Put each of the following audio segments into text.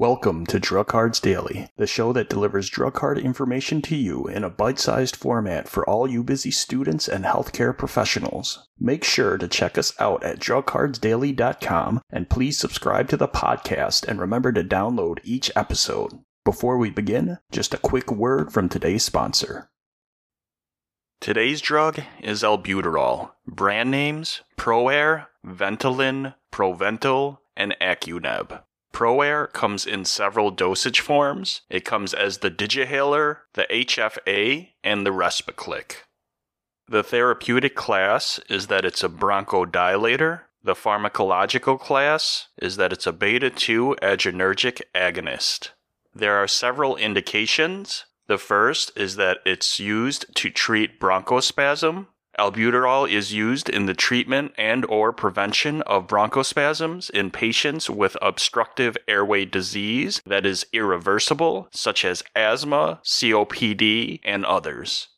Welcome to Drug Cards Daily, the show that delivers drug card information to you in a bite sized format for all you busy students and healthcare professionals. Make sure to check us out at drugcardsdaily.com and please subscribe to the podcast and remember to download each episode. Before we begin, just a quick word from today's sponsor. Today's drug is albuterol. Brand names ProAir, Ventolin, Proventil, and AccuNeb. ProAir comes in several dosage forms. It comes as the Digihaler, the HFA, and the RespiClick. The therapeutic class is that it's a bronchodilator. The pharmacological class is that it's a beta 2 adrenergic agonist. There are several indications. The first is that it's used to treat bronchospasm, Albuterol is used in the treatment and or prevention of bronchospasms in patients with obstructive airway disease that is irreversible, such as asthma, COPD, and others.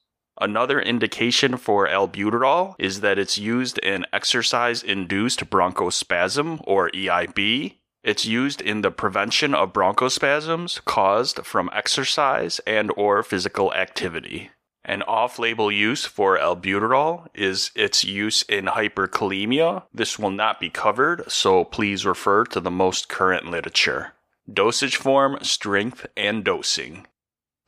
Another indication for albuterol is that it's used in exercise induced bronchospasm or EIB. It's used in the prevention of bronchospasms caused from exercise and or physical activity. An off label use for albuterol is its use in hyperkalemia. This will not be covered, so please refer to the most current literature. Dosage form, strength, and dosing.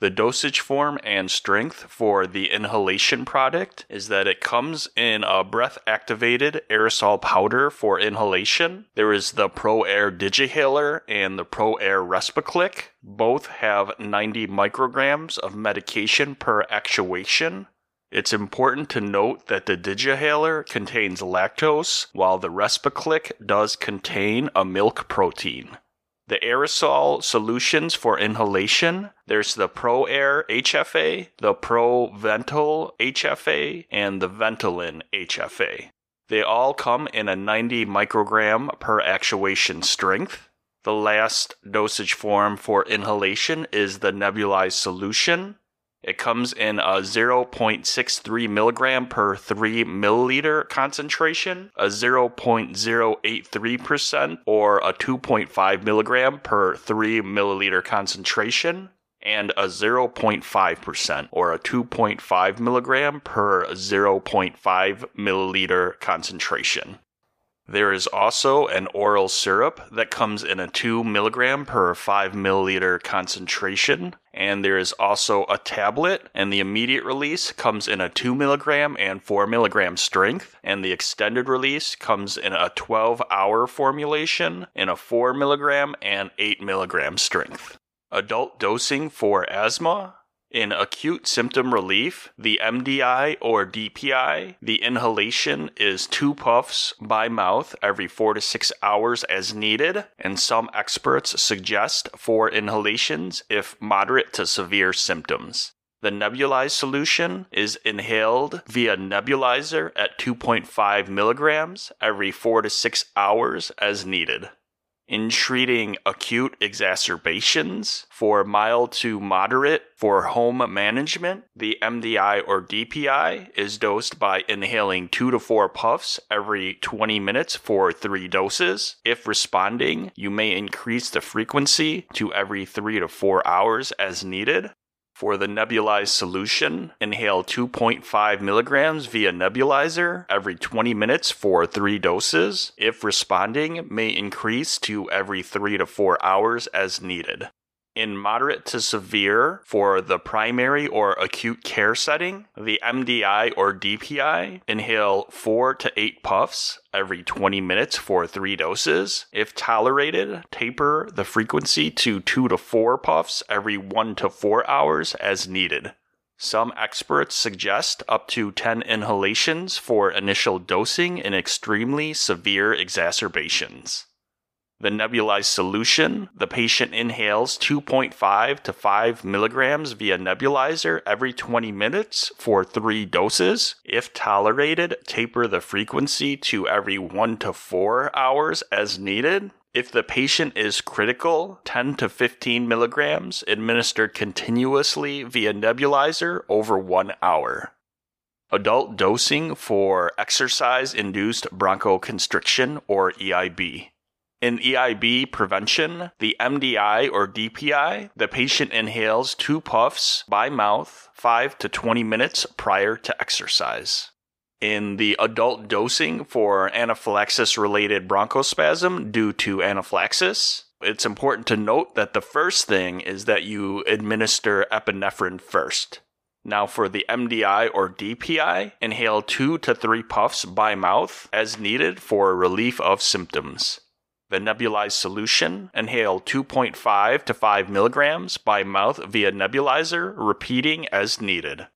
The dosage form and strength for the inhalation product is that it comes in a breath activated aerosol powder for inhalation. There is the ProAir Digihaler and the ProAir RespiClick. Both have 90 micrograms of medication per actuation. It's important to note that the Digihaler contains lactose, while the RespiClick does contain a milk protein the aerosol solutions for inhalation. There's the ProAir HFA, the Proventil HFA, and the Ventolin HFA. They all come in a 90 microgram per actuation strength. The last dosage form for inhalation is the nebulized solution. It comes in a 0.63 milligram per 3 milliliter concentration, a 0.083% or a 2.5 milligram per 3 milliliter concentration, and a 0.5% or a 2.5 milligram per 0.5 milliliter concentration. There is also an oral syrup that comes in a 2 milligram per 5 milliliter concentration. And there is also a tablet, and the immediate release comes in a 2 milligram and 4 milligram strength. And the extended release comes in a 12 hour formulation in a 4 milligram and 8 milligram strength. Adult dosing for asthma in acute symptom relief, the MDI or DPI, the inhalation is two puffs by mouth every four to six hours as needed, and some experts suggest four inhalations if moderate to severe symptoms. The nebulized solution is inhaled via nebulizer at 2.5 milligrams every four to six hours as needed in treating acute exacerbations for mild to moderate for home management. The MDI or DPI is dosed by inhaling 2 to 4 puffs every 20 minutes for 3 doses. If responding, you may increase the frequency to every 3 to 4 hours as needed. For the nebulized solution, inhale 2.5 milligrams via nebulizer every 20 minutes for three doses. If responding, may increase to every 3 to 4 hours as needed. In moderate to severe, for the primary or acute care setting, the MDI or DPI inhale 4 to 8 puffs every 20 minutes for 3 doses. If tolerated, taper the frequency to 2 to 4 puffs every 1 to 4 hours as needed. Some experts suggest up to 10 inhalations for initial dosing in extremely severe exacerbations. The nebulized solution, the patient inhales 2.5 to 5 milligrams via nebulizer every 20 minutes for three doses. If tolerated, taper the frequency to every 1 to 4 hours as needed. If the patient is critical, 10 to 15 milligrams administered continuously via nebulizer over one hour. Adult dosing for exercise induced bronchoconstriction or EIB. In EIB prevention, the MDI or DPI, the patient inhales two puffs by mouth 5 to 20 minutes prior to exercise. In the adult dosing for anaphylaxis related bronchospasm due to anaphylaxis, it's important to note that the first thing is that you administer epinephrine first. Now, for the MDI or DPI, inhale two to three puffs by mouth as needed for relief of symptoms. The nebulized solution, inhale 2.5 to 5 milligrams by mouth via nebulizer, repeating as needed.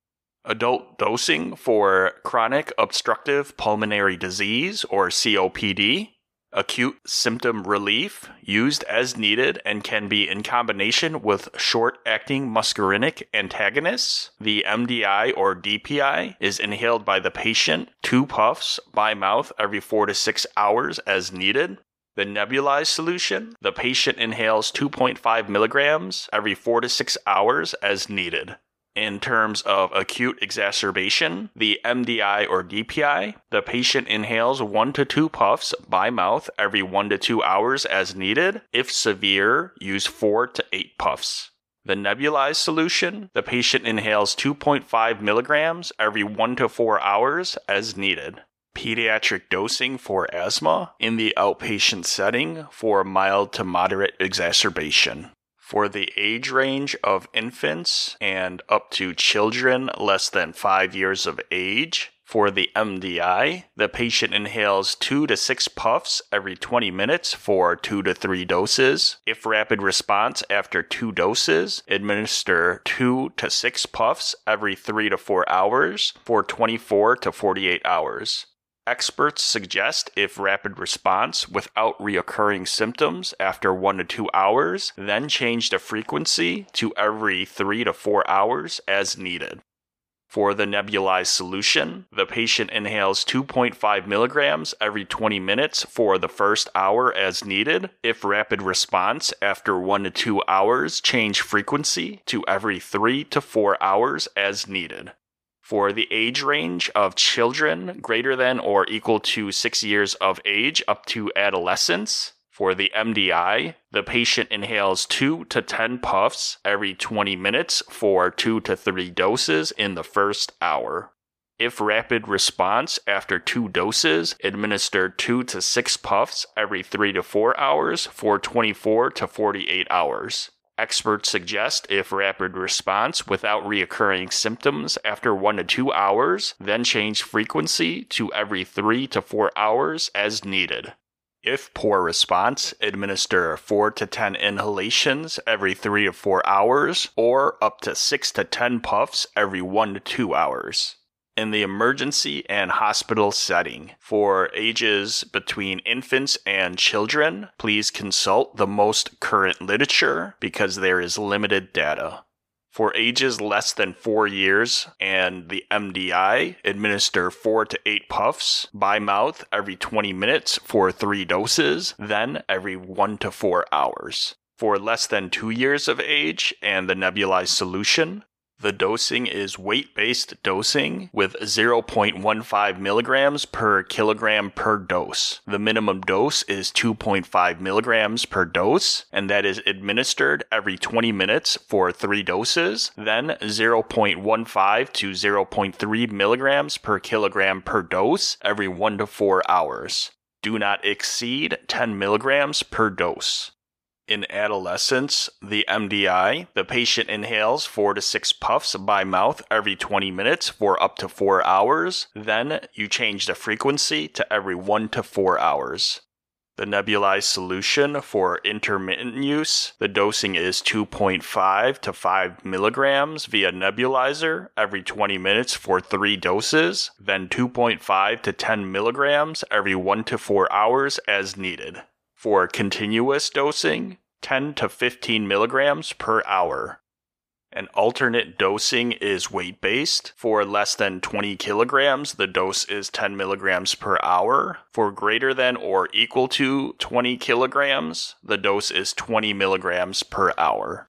Adult dosing for chronic obstructive pulmonary disease or COPD, acute symptom relief used as needed and can be in combination with short acting muscarinic antagonists. The MDI or DPI is inhaled by the patient, two puffs by mouth every four to six hours as needed. The nebulized solution, the patient inhales 2.5 milligrams every four to six hours as needed in terms of acute exacerbation, the MDI or DPI, the patient inhales one to two puffs by mouth every one to two hours as needed. If severe, use four to eight puffs. The nebulized solution, the patient inhales 2.5 milligrams every one to four hours as needed. Pediatric dosing for asthma in the outpatient setting for mild to moderate exacerbation for the age range of infants and up to children less than five years of age. For the MDI, the patient inhales 2 to 6 puffs every 20 minutes for 2 to 3 doses. If rapid response after 2 doses, administer 2 to 6 puffs every 3 to 4 hours for 24 to 48 hours. Experts suggest if rapid response without reoccurring symptoms after 1 to 2 hours, then change the frequency to every 3 to 4 hours as needed. For the nebulized solution, the patient inhales 2.5 milligrams every 20 minutes for the first hour as needed. If rapid response after 1 to 2 hours, change frequency to every 3 to 4 hours as needed for the age range of children greater than or equal to six years of age up to adolescence. For the MDI, the patient inhales 2 to 10 puffs every 20 minutes for 2 to 3 doses in the first hour. If rapid response after two doses, administer 2 to 6 puffs every 3 to 4 hours for 24 to 48 hours. Experts suggest if rapid response without reoccurring symptoms after 1 to 2 hours, then change frequency to every 3 to 4 hours as needed. If poor response, administer 4 to 10 inhalations every 3 to 4 hours or up to 6 to 10 puffs every 1 to 2 hours in the emergency and hospital setting. For ages between infants and children, please consult the most current literature because there is limited data. For ages less than four years and the MDI, administer four to eight puffs by mouth every 20 minutes for three doses, then every one to four hours. For less than two years of age and the nebulized solution, the dosing is weight based dosing with 0.15 milligrams per kilogram per dose. The minimum dose is 2.5 milligrams per dose, and that is administered every 20 minutes for three doses, then 0.15 to 0.3 milligrams per kilogram per dose every one to four hours. Do not exceed 10 milligrams per dose. In adolescence, the MDI, the patient inhales four to six puffs by mouth every 20 minutes for up to four hours. Then you change the frequency to every one to four hours. The nebulized solution for intermittent use, the dosing is 2.5 to 5 milligrams via nebulizer every 20 minutes for three doses, then 2.5 to 10 milligrams every 1 to 4 hours as needed. For continuous dosing, 10 to 15 milligrams per hour. An alternate dosing is weight based. For less than 20 kilograms, the dose is 10 milligrams per hour. For greater than or equal to 20 kilograms, the dose is 20 milligrams per hour.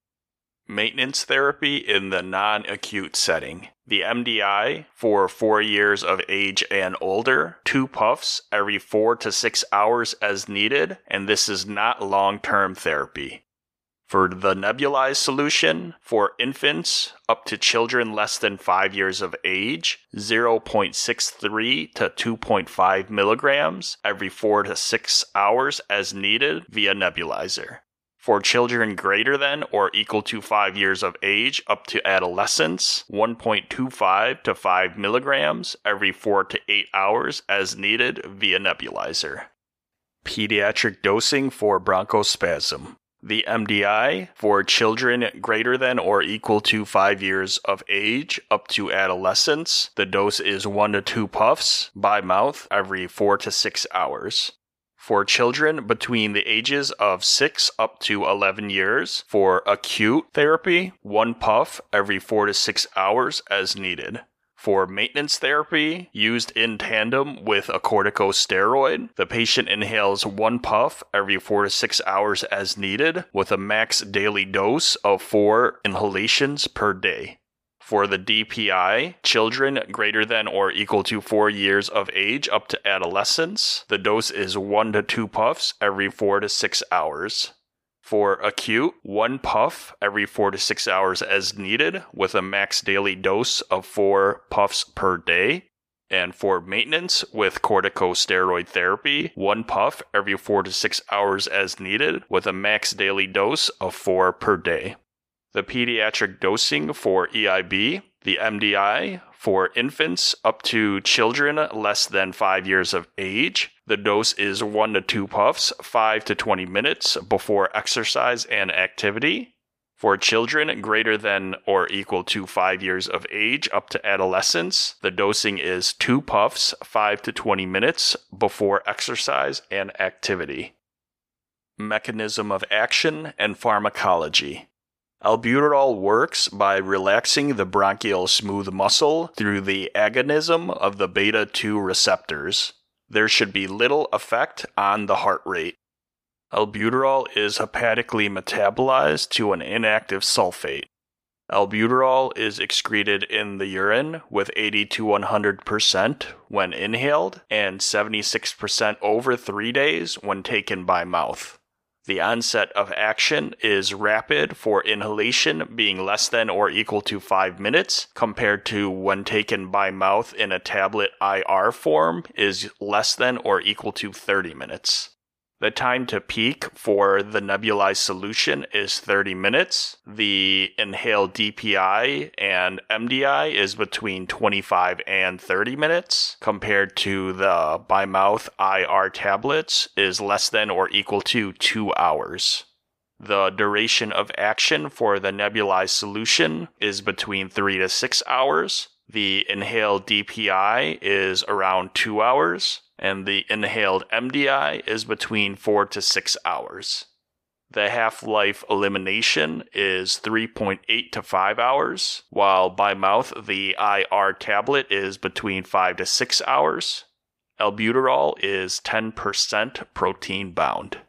Maintenance therapy in the non acute setting. The MDI for four years of age and older, two puffs every four to six hours as needed, and this is not long term therapy. For the nebulized solution, for infants up to children less than 5 years of age, 0.63 to 2.5 milligrams every 4 to 6 hours as needed via nebulizer. For children greater than or equal to 5 years of age up to adolescence, 1.25 to 5 milligrams every 4 to 8 hours as needed via nebulizer. Pediatric dosing for bronchospasm. The MDI for children greater than or equal to 5 years of age up to adolescence. The dose is 1 to 2 puffs by mouth every 4 to 6 hours. For children between the ages of 6 up to 11 years, for acute therapy, 1 puff every 4 to 6 hours as needed. For maintenance therapy used in tandem with a corticosteroid, the patient inhales one puff every four to six hours as needed, with a max daily dose of four inhalations per day. For the DPI, children greater than or equal to four years of age up to adolescence, the dose is one to two puffs every four to six hours. For acute, one puff every four to six hours as needed, with a max daily dose of four puffs per day. And for maintenance with corticosteroid therapy, one puff every four to six hours as needed, with a max daily dose of four per day. The pediatric dosing for EIB, the MDI for infants up to children less than five years of age. The dose is one to two puffs, five to 20 minutes before exercise and activity. For children greater than or equal to five years of age up to adolescence, the dosing is two puffs, five to 20 minutes before exercise and activity. Mechanism of action and pharmacology. Albuterol works by relaxing the bronchial smooth muscle through the agonism of the beta 2 receptors. There should be little effect on the heart rate. Albuterol is hepatically metabolized to an inactive sulfate. Albuterol is excreted in the urine with 80 to 100% when inhaled and 76% over 3 days when taken by mouth. The onset of action is rapid for inhalation being less than or equal to 5 minutes compared to when taken by mouth in a tablet IR form is less than or equal to 30 minutes. The time to peak for the nebulized solution is 30 minutes. The inhaled DPI and MDI is between 25 and 30 minutes, compared to the by mouth IR tablets is less than or equal to 2 hours. The duration of action for the nebulized solution is between 3 to 6 hours. The inhaled DPI is around 2 hours and the inhaled MDI is between 4 to 6 hours. The half life elimination is 3.8 to 5 hours, while by mouth the IR tablet is between 5 to 6 hours. Albuterol is 10% protein bound.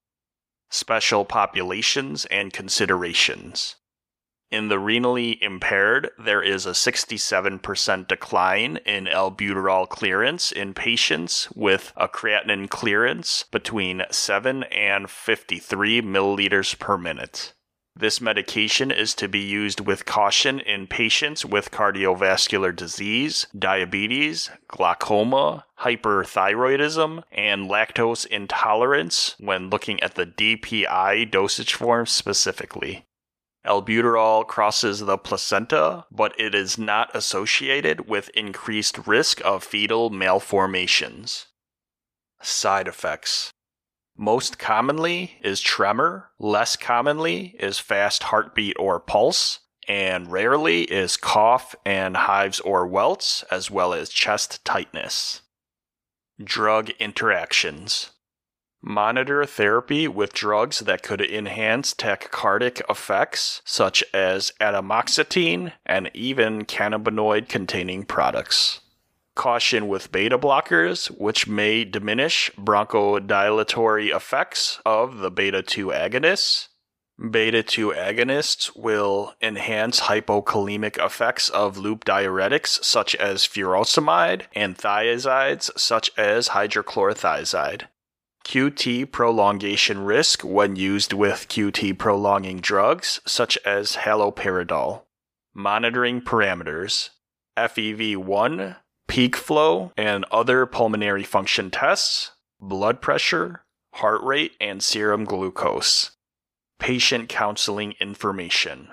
Special populations and considerations. In the renally impaired, there is a 67% decline in albuterol clearance in patients with a creatinine clearance between 7 and 53 milliliters per minute. This medication is to be used with caution in patients with cardiovascular disease, diabetes, glaucoma, hyperthyroidism, and lactose intolerance when looking at the DPI dosage form specifically. Albuterol crosses the placenta, but it is not associated with increased risk of fetal malformations. Side effects most commonly is tremor, less commonly is fast heartbeat or pulse, and rarely is cough and hives or welts, as well as chest tightness. Drug interactions Monitor therapy with drugs that could enhance tachycardic effects, such as atomoxetine and even cannabinoid containing products. Caution with beta blockers, which may diminish bronchodilatory effects of the beta 2 agonists. Beta 2 agonists will enhance hypokalemic effects of loop diuretics such as furosemide and thiazides such as hydrochlorothiazide. QT prolongation risk when used with QT prolonging drugs such as haloperidol. Monitoring parameters FEV1, peak flow, and other pulmonary function tests, blood pressure, heart rate, and serum glucose patient counseling information.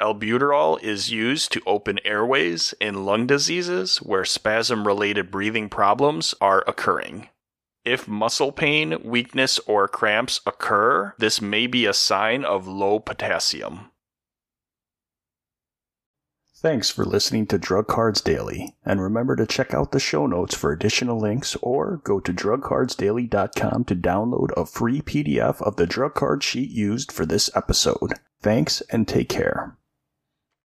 Albuterol is used to open airways in lung diseases where spasm related breathing problems are occurring. If muscle pain, weakness, or cramps occur, this may be a sign of low potassium. Thanks for listening to Drug Cards Daily, and remember to check out the show notes for additional links or go to drugcardsdaily.com to download a free PDF of the drug card sheet used for this episode. Thanks and take care.